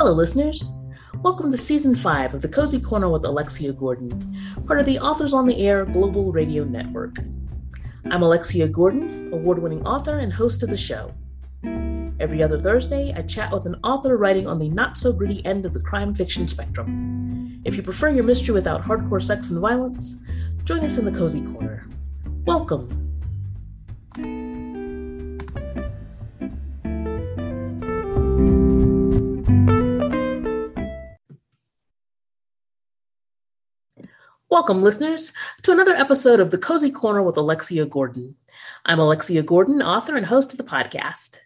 Hello, listeners. Welcome to season five of the Cozy Corner with Alexia Gordon, part of the Authors on the Air Global Radio Network. I'm Alexia Gordon, award winning author and host of the show. Every other Thursday, I chat with an author writing on the not so gritty end of the crime fiction spectrum. If you prefer your mystery without hardcore sex and violence, join us in the Cozy Corner. Welcome. Welcome, listeners, to another episode of The Cozy Corner with Alexia Gordon. I'm Alexia Gordon, author and host of the podcast.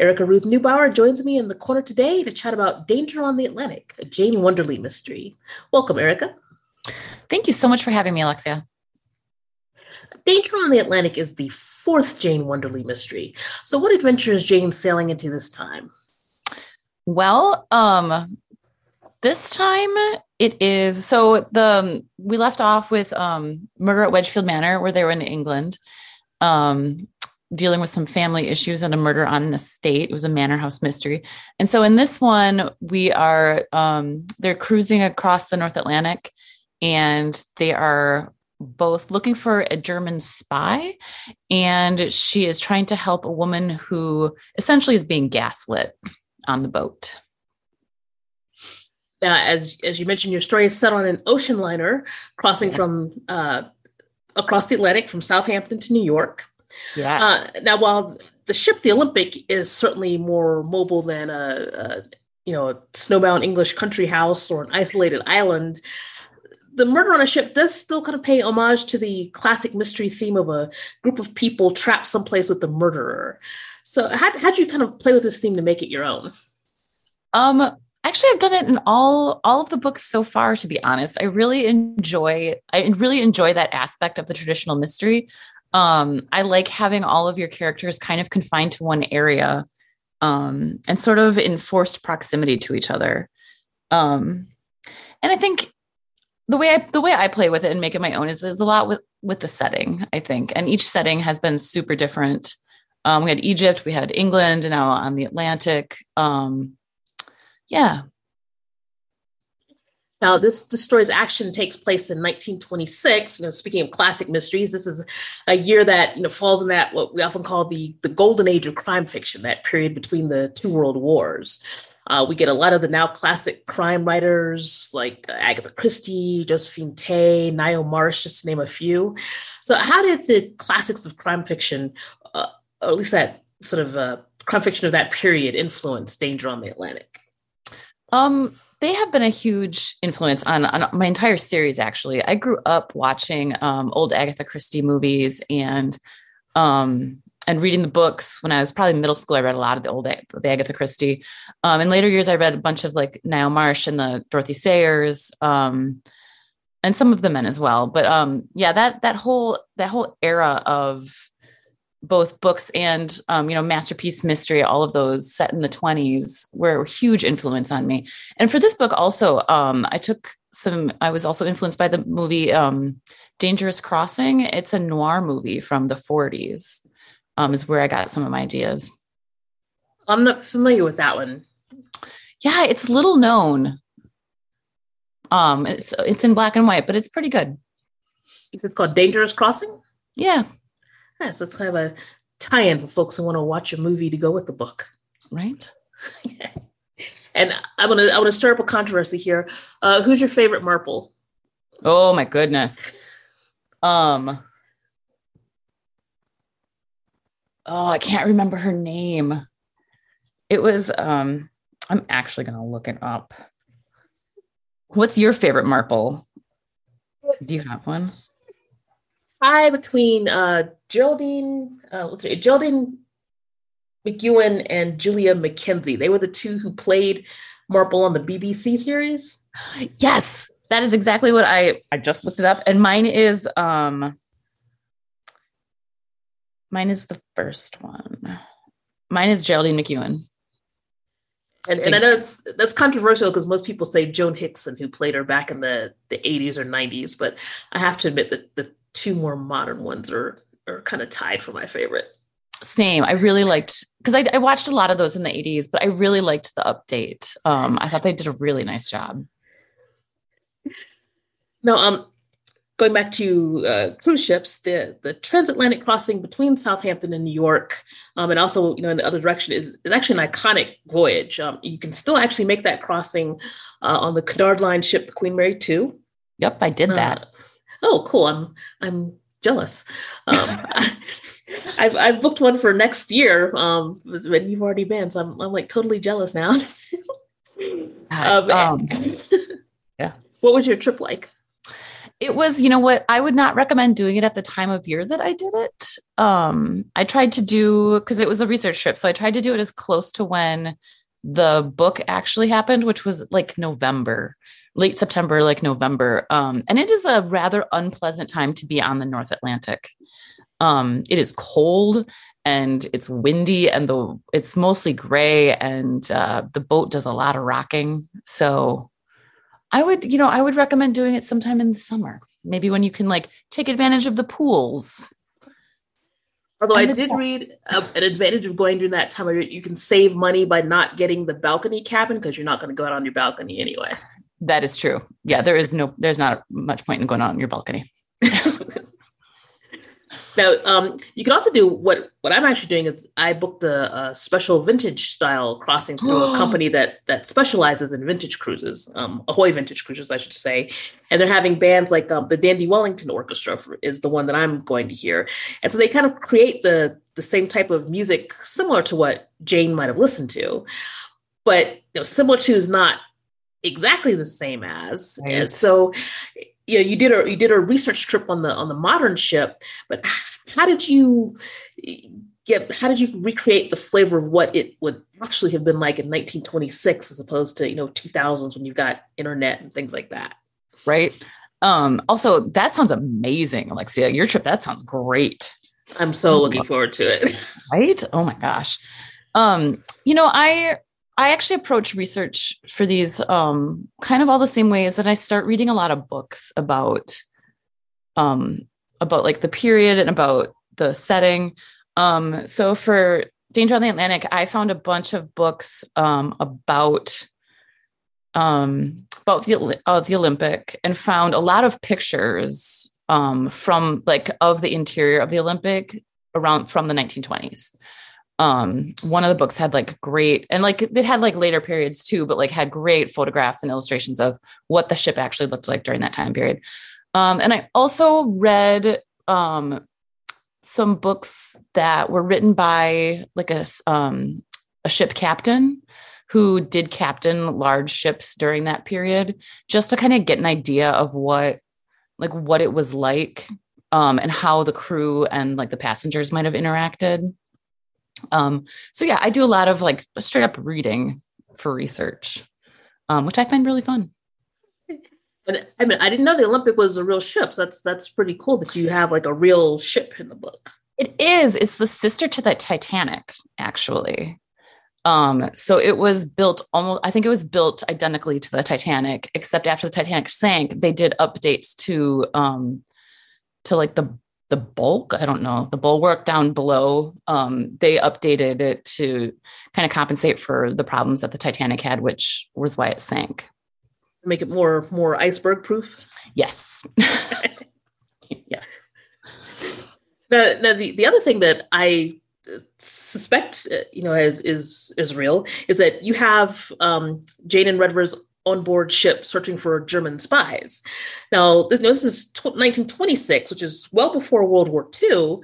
Erica Ruth Neubauer joins me in the corner today to chat about Danger on the Atlantic, a Jane Wonderly mystery. Welcome, Erica. Thank you so much for having me, Alexia. Danger on the Atlantic is the fourth Jane Wonderly mystery. So, what adventure is Jane sailing into this time? Well, um, this time it is so the we left off with um, murder at Wedgefield Manor, where they were in England, um, dealing with some family issues and a murder on an estate. It was a manor house mystery, and so in this one we are um, they're cruising across the North Atlantic, and they are both looking for a German spy, and she is trying to help a woman who essentially is being gaslit on the boat uh, as as you mentioned, your story is set on an ocean liner crossing from uh, across the Atlantic from Southampton to New York. Yeah. Uh, now, while the ship, the Olympic, is certainly more mobile than a, a you know a snowbound English country house or an isolated island, the murder on a ship does still kind of pay homage to the classic mystery theme of a group of people trapped someplace with the murderer. So, how how'd you kind of play with this theme to make it your own? Um, actually i've done it in all all of the books so far to be honest. I really enjoy i really enjoy that aspect of the traditional mystery. Um i like having all of your characters kind of confined to one area um and sort of in forced proximity to each other. Um and i think the way i the way i play with it and make it my own is, is a lot with with the setting i think. And each setting has been super different. Um we had egypt we had england and now on the atlantic. Um yeah. Now, this story's action takes place in 1926. You know, speaking of classic mysteries, this is a year that you know falls in that what we often call the the golden age of crime fiction, that period between the two world wars. Uh, we get a lot of the now classic crime writers like Agatha Christie, Josephine Tey, Ngaio Marsh, just to name a few. So, how did the classics of crime fiction, uh, or at least that sort of uh, crime fiction of that period, influence Danger on the Atlantic? Um, they have been a huge influence on, on my entire series. Actually, I grew up watching um, old Agatha Christie movies and um, and reading the books when I was probably middle school. I read a lot of the old the Agatha Christie. Um, in later years, I read a bunch of like Ngaio Marsh and the Dorothy Sayers, um, and some of the men as well. But um, yeah, that that whole that whole era of both books and um, you know masterpiece mystery all of those set in the 20s were a huge influence on me. And for this book also um, i took some i was also influenced by the movie um, dangerous crossing. It's a noir movie from the 40s um, is where i got some of my ideas. I'm not familiar with that one. Yeah it's little known. Um it's it's in black and white but it's pretty good. Is it called dangerous crossing? Yeah yeah, so it's kind of a tie-in for folks who want to watch a movie to go with the book. Right. yeah. And I want to I want to stir up a controversy here. Uh, who's your favorite Marple? Oh my goodness. Um. Oh, I can't remember her name. It was um I'm actually going to look it up. What's your favorite Marple? Do you have one? Tie between uh, Geraldine, uh, what's Geraldine McEwen and Julia McKenzie. They were the two who played Marple on the BBC series. Yes, that is exactly what I I just looked it up, and mine is um mine is the first one. Mine is Geraldine McEwen. And, and I know it's that's controversial because most people say Joan Hickson, who played her back in the, the 80s or 90s, but I have to admit that the two more modern ones are are kind of tied for my favorite. Same. I really liked because I, I, watched a lot of those in the 80s, but I really liked the update. Um, I thought they did a really nice job. No, um, going back to uh, cruise ships, the the transatlantic crossing between Southampton and New York, um, and also you know in the other direction is, is actually an iconic voyage. Um, you can still actually make that crossing uh, on the Cunard Line ship, the Queen Mary Two. Yep, I did that. Uh, oh, cool! I'm I'm jealous. Um, I've I've booked one for next year. Um, and you've already been, so I'm I'm like totally jealous now. um, um, yeah. What was your trip like? it was, you know what, I would not recommend doing it at the time of year that I did it. Um, I tried to do because it was a research trip, so I tried to do it as close to when the book actually happened, which was like November, late September, like November. Um, and it is a rather unpleasant time to be on the North Atlantic. Um, it is cold and it's windy and the it's mostly gray and uh, the boat does a lot of rocking. So I would, you know, I would recommend doing it sometime in the summer. Maybe when you can like take advantage of the pools. Although I did read uh, an advantage of going during that time, where you can save money by not getting the balcony cabin because you're not going to go out on your balcony anyway. That is true. Yeah, there is no, there's not much point in going out on your balcony. Now, um, you can also do what what I'm actually doing is I booked a, a special vintage style crossing through a company that that specializes in vintage cruises, um, Ahoy Vintage Cruises, I should say, and they're having bands like um, the Dandy Wellington Orchestra for, is the one that I'm going to hear, and so they kind of create the the same type of music similar to what Jane might have listened to, but you know, similar to is not exactly the same as. Right. And so you know you did a you did a research trip on the on the modern ship but how did you get how did you recreate the flavor of what it would actually have been like in 1926 as opposed to you know 2000s when you've got internet and things like that? Right. Um also that sounds amazing alexia. Your trip that sounds great. I'm so looking forward to it. Right? Oh my gosh. Um you know i I actually approach research for these um, kind of all the same ways that I start reading a lot of books about um, about like the period and about the setting. Um, so for Danger on the Atlantic, I found a bunch of books um, about um, about the uh, the Olympic and found a lot of pictures um, from like of the interior of the Olympic around from the 1920s um one of the books had like great and like it had like later periods too but like had great photographs and illustrations of what the ship actually looked like during that time period. Um and i also read um some books that were written by like a um a ship captain who did captain large ships during that period just to kind of get an idea of what like what it was like um and how the crew and like the passengers might have interacted um, so yeah, I do a lot of like straight up reading for research, um, which I find really fun. But I mean, I didn't know the Olympic was a real ship. So that's that's pretty cool that you have like a real ship in the book. It is. It's the sister to the Titanic, actually. Um, so it was built almost. I think it was built identically to the Titanic, except after the Titanic sank, they did updates to um, to like the the bulk i don't know the bulwark down below um, they updated it to kind of compensate for the problems that the titanic had which was why it sank. Make it more more iceberg proof? Yes. Yes. Now, now the, the other thing that i suspect uh, you know is is is real is that you have um, jane and redvers on board ship searching for German spies. Now, this, you know, this is 1926, which is well before World War II.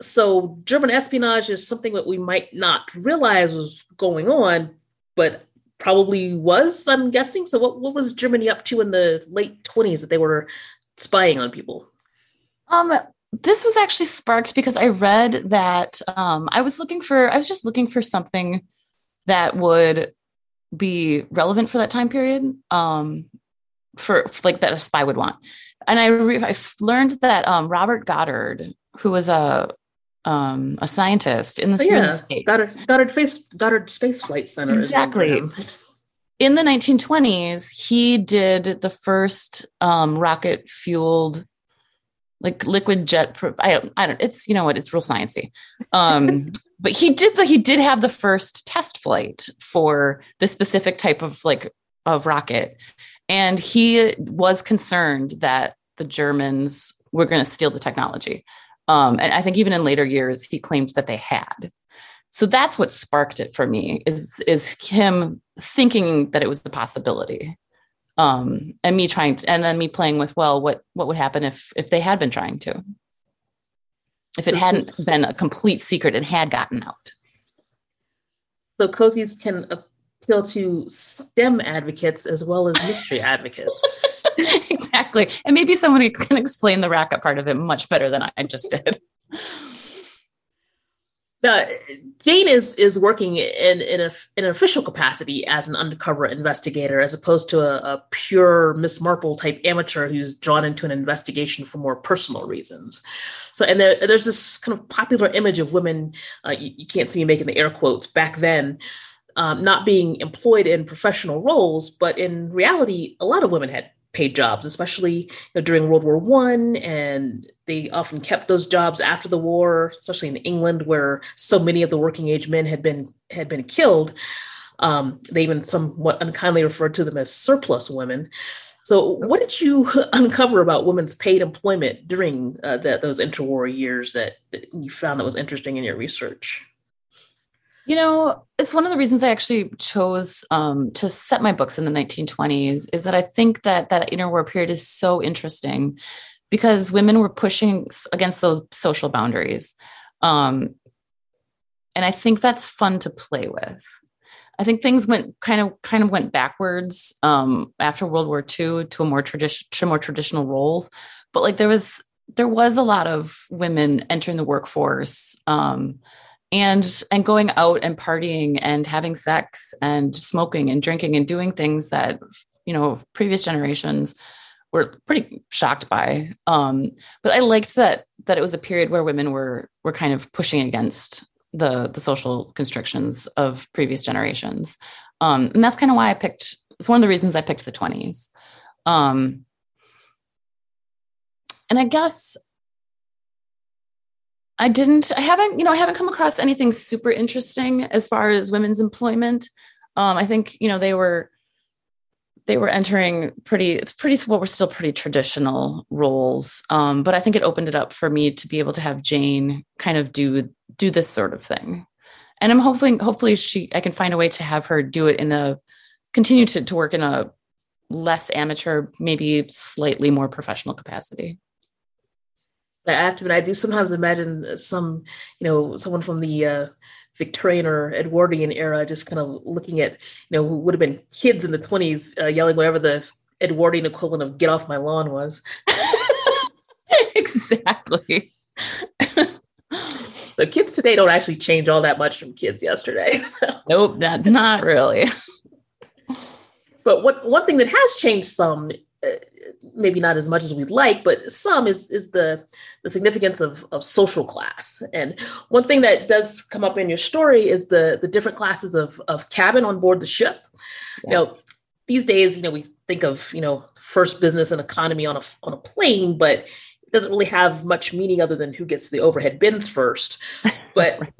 So, German espionage is something that we might not realize was going on, but probably was, I'm guessing. So, what, what was Germany up to in the late 20s that they were spying on people? Um, this was actually sparked because I read that um, I was looking for, I was just looking for something that would be relevant for that time period um, for, for, like that a spy would want. And I, re- I learned that um, Robert Goddard, who was a um, a scientist in the, oh, yeah. States, Goddard Goddard Space Goddard Space Flight Center, exactly. In the 1920s, he did the first um, rocket fueled like liquid jet. I don't, I don't, it's, you know what, it's real sciencey. Um, but he did the, he did have the first test flight for the specific type of like, of rocket. And he was concerned that the Germans were going to steal the technology. Um, and I think even in later years, he claimed that they had. So that's what sparked it for me is is him thinking that it was the possibility um, and me trying to, and then me playing with, well, what, what would happen if, if they had been trying to, if it hadn't been a complete secret and had gotten out. So cozies can appeal to STEM advocates as well as mystery advocates. exactly. And maybe somebody can explain the racket part of it much better than I just did. Now, Jane is is working in in, a, in, an official capacity as an undercover investigator, as opposed to a, a, pure Miss Marple type amateur who's drawn into an investigation for more personal reasons. So, and there, there's this kind of popular image of women. Uh, you, you, can't see me making the air quotes back then. Um, not being employed in professional roles, but in reality, a lot of women had paid jobs, especially you know, during World War One, and they often kept those jobs after the war, especially in England, where so many of the working age men had been had been killed. Um, they even somewhat unkindly referred to them as surplus women. So, what did you uncover about women's paid employment during uh, those interwar years that, that you found that was interesting in your research? You know, it's one of the reasons I actually chose um, to set my books in the 1920s is that I think that that interwar period is so interesting because women were pushing against those social boundaries. Um, and I think that's fun to play with. I think things went kind of kind of went backwards um, after World War II to a more tradition to more traditional roles, but like there was there was a lot of women entering the workforce um, and and going out and partying and having sex and smoking and drinking and doing things that you know previous generations were pretty shocked by. Um, but i liked that that it was a period where women were were kind of pushing against the the social constrictions of previous generations. Um, and that's kind of why i picked it's one of the reasons i picked the 20s um, and i guess I didn't, I haven't, you know, I haven't come across anything super interesting as far as women's employment. Um, I think, you know, they were, they were entering pretty, it's pretty, what well, were still pretty traditional roles. Um, but I think it opened it up for me to be able to have Jane kind of do, do this sort of thing. And I'm hoping, hopefully she, I can find a way to have her do it in a, continue to, to work in a less amateur, maybe slightly more professional capacity. I have to admit, I do sometimes imagine some, you know, someone from the uh, Victorian or Edwardian era just kind of looking at, you know, who would have been kids in the 20s uh, yelling whatever the Edwardian equivalent of get off my lawn was. exactly. so kids today don't actually change all that much from kids yesterday. nope, not, not really. But what one thing that has changed some Uh, maybe not as much as we'd like, but some is is the the significance of of social class. And one thing that does come up in your story is the the different classes of of cabin on board the ship. Yes. You know, these days, you know, we think of you know first business and economy on a on a plane, but it doesn't really have much meaning other than who gets the overhead bins first. But right.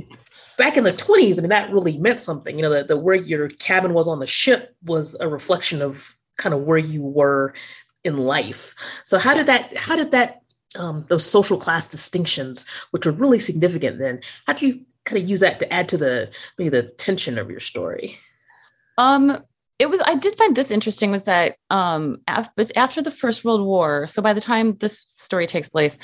back in the 20s, I mean, that really meant something. You know, the, the where your cabin was on the ship was a reflection of kind of where you were in life. So how did that how did that um, those social class distinctions, which are really significant then, how do you kind of use that to add to the maybe the tension of your story? Um it was i did find this interesting was that um after, after the first world war so by the time this story takes place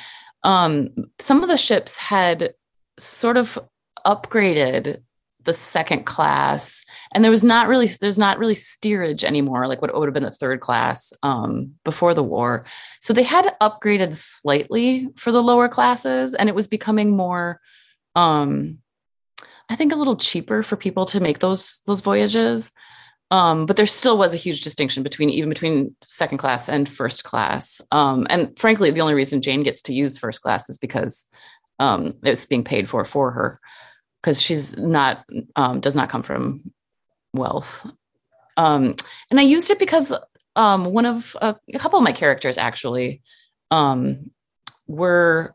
um some of the ships had sort of upgraded the second class. And there was not really there's not really steerage anymore like what would have been the third class um, before the war. So they had upgraded slightly for the lower classes and it was becoming more um, i think a little cheaper for people to make those those voyages. Um, but there still was a huge distinction between even between second class and first class. Um, and frankly the only reason jane gets to use first class is because um, it's being paid for for her because she's not um, does not come from wealth. Um, and I used it because um, one of uh, a couple of my characters actually um, were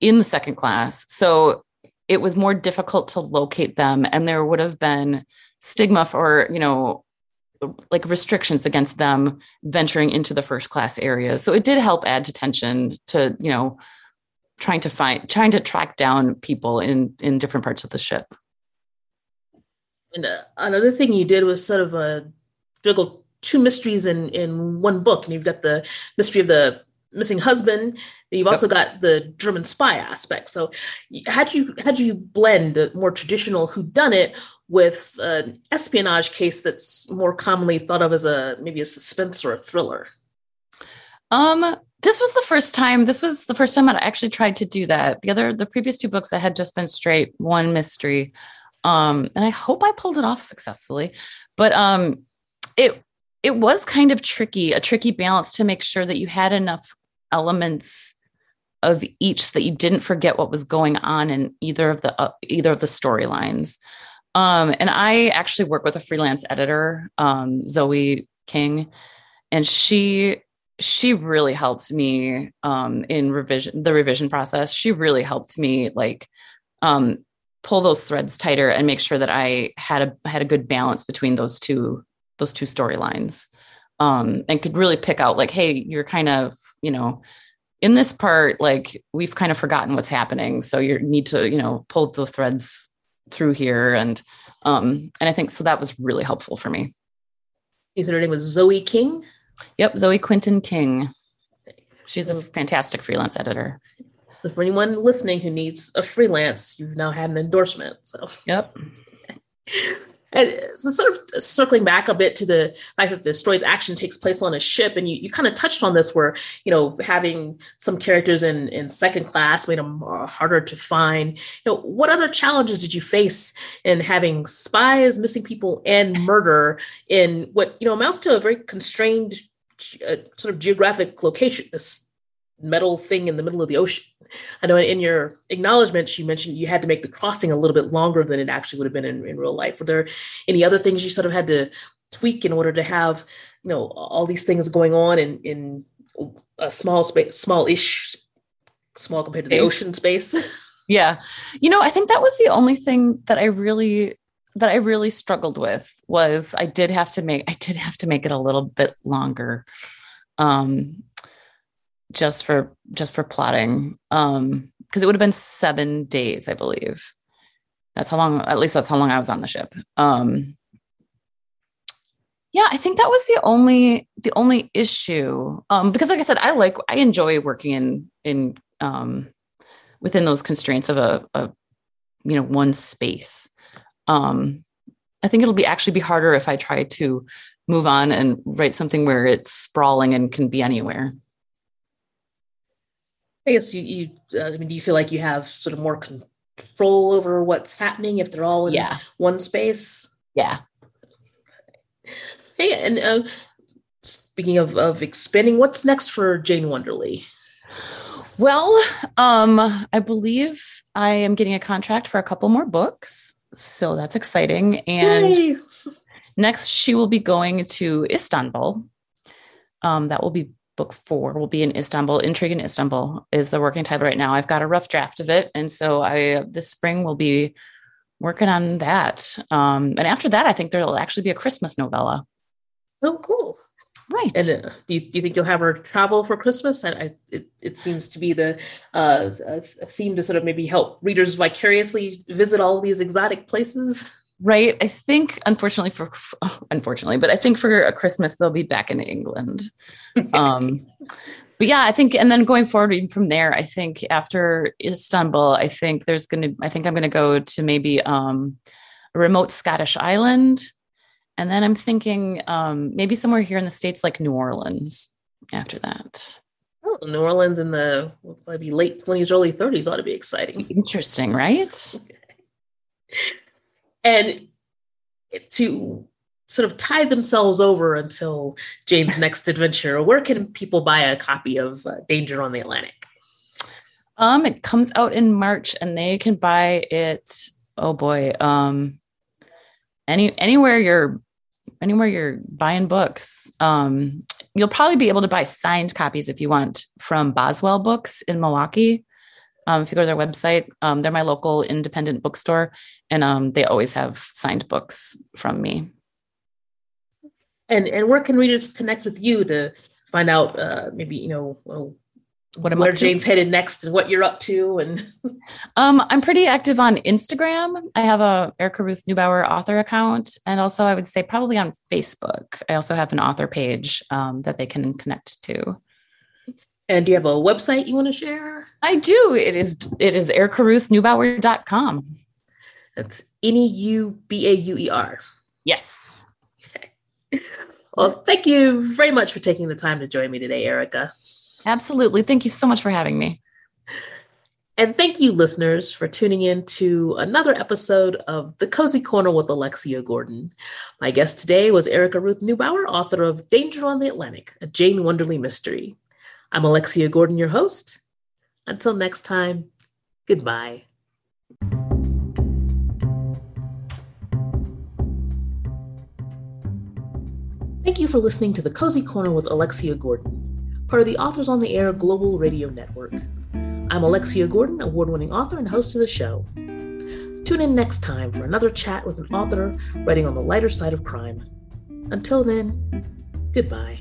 in the second class. So it was more difficult to locate them and there would have been stigma for, you know, like restrictions against them venturing into the first class areas. So it did help add to tension to, you know, trying to find trying to track down people in in different parts of the ship. And uh, another thing you did was sort of a uh, juggle two mysteries in in one book, and you've got the mystery of the missing husband. You've also got the German spy aspect. So, how do you how do you blend the more traditional whodunit with an espionage case that's more commonly thought of as a maybe a suspense or a thriller? Um, this was the first time. This was the first time I actually tried to do that. The other, the previous two books, I had just been straight one mystery, um, and I hope I pulled it off successfully. But um, it it was kind of tricky, a tricky balance to make sure that you had enough elements of each so that you didn't forget what was going on in either of the uh, either of the storylines. Um, and I actually work with a freelance editor, um, Zoe King, and she she really helped me um, in revision the revision process. She really helped me like um, pull those threads tighter and make sure that I had a had a good balance between those two those two storylines um, and could really pick out like, hey, you're kind of you know in this part like we've kind of forgotten what's happening, so you need to you know pull the threads through here and um, and I think so that was really helpful for me. You her name was Zoe King. Yep, Zoe Quinton King. She's a fantastic freelance editor. So for anyone listening who needs a freelance, you've now had an endorsement. So yep. And so sort of circling back a bit to the fact that the story's action takes place on a ship, and you, you kind of touched on this where, you know, having some characters in, in second class made them uh, harder to find. You know, what other challenges did you face in having spies, missing people, and murder in what, you know, amounts to a very constrained uh, sort of geographic location, this metal thing in the middle of the ocean? I know in your acknowledgments, you mentioned you had to make the crossing a little bit longer than it actually would have been in, in real life. Were there any other things you sort of had to tweak in order to have, you know, all these things going on in, in a small space, small-ish, small compared to the ocean space? Yeah. You know, I think that was the only thing that I really that I really struggled with was I did have to make I did have to make it a little bit longer. Um just for just for plotting. Um because it would have been seven days i believe. That's how long at least that's how long i was on the ship. Um yeah i think that was the only the only issue. Um because like i said i like i enjoy working in in um within those constraints of a, a you know one space. Um i think it'll be actually be harder if i try to move on and write something where it's sprawling and can be anywhere I guess you, you uh, I mean, do you feel like you have sort of more control over what's happening if they're all in yeah. one space? Yeah. Hey, and uh, speaking of, of expanding, what's next for Jane Wonderly? Well, um, I believe I am getting a contract for a couple more books. So that's exciting. And Yay. next, she will be going to Istanbul. Um, that will be book four will be in Istanbul. Intrigue in Istanbul is the working title right now. I've got a rough draft of it, and so I this spring will be working on that. Um, and after that, I think there will actually be a Christmas novella. Oh, cool! Right. And uh, do, you, do you think you'll have her travel for Christmas? I, I it, it seems to be the uh, a theme to sort of maybe help readers vicariously visit all these exotic places right? I think unfortunately for unfortunately but i think for a christmas they'll be back in england. Um but yeah i think and then going forward even from there i think after istanbul i think there's gonna i think i'm gonna go to maybe um a remote scottish island. And then i'm thinking um maybe somewhere here in the states like new orleans after that. Oh, New Orleans in the maybe late 20s, early 30s ought to be exciting. Interesting, right? and to sort of tie themselves over until Jane's next adventure, where can people buy a copy of uh, Danger on the Atlantic? Um, it comes out in March, and they can buy it. Oh boy, um, any anywhere your anywhere you're buying books. Um, you'll probably be able to buy signed copies if you want from Boswell Books in Milwaukee. Um, if you go to their website, um, they're my local independent bookstore, and um, they always have signed books from me. And and where can readers connect with you to find out uh, maybe you know well, what am where Jane's headed next and what you're up to and um I'm pretty active on Instagram. I have a Erica Ruth Neubauer author account and also I would say probably on Facebook. I also have an author page um, that they can connect to. And do you have a website you want to share? I do. It is it is ericaruthneubauer.com. That's N E U B A U E R. Yes. Okay. Well, thank you very much for taking the time to join me today, Erica. Absolutely. Thank you so much for having me. And thank you, listeners, for tuning in to another episode of The Cozy Corner with Alexia Gordon. My guest today was Erica Ruth Neubauer, author of Danger on the Atlantic, a Jane Wonderly mystery. I'm Alexia Gordon, your host. Until next time, goodbye. Thank you for listening to The Cozy Corner with Alexia Gordon, part of the Authors on the Air Global Radio Network. I'm Alexia Gordon, award winning author and host of the show. Tune in next time for another chat with an author writing on the lighter side of crime. Until then, goodbye.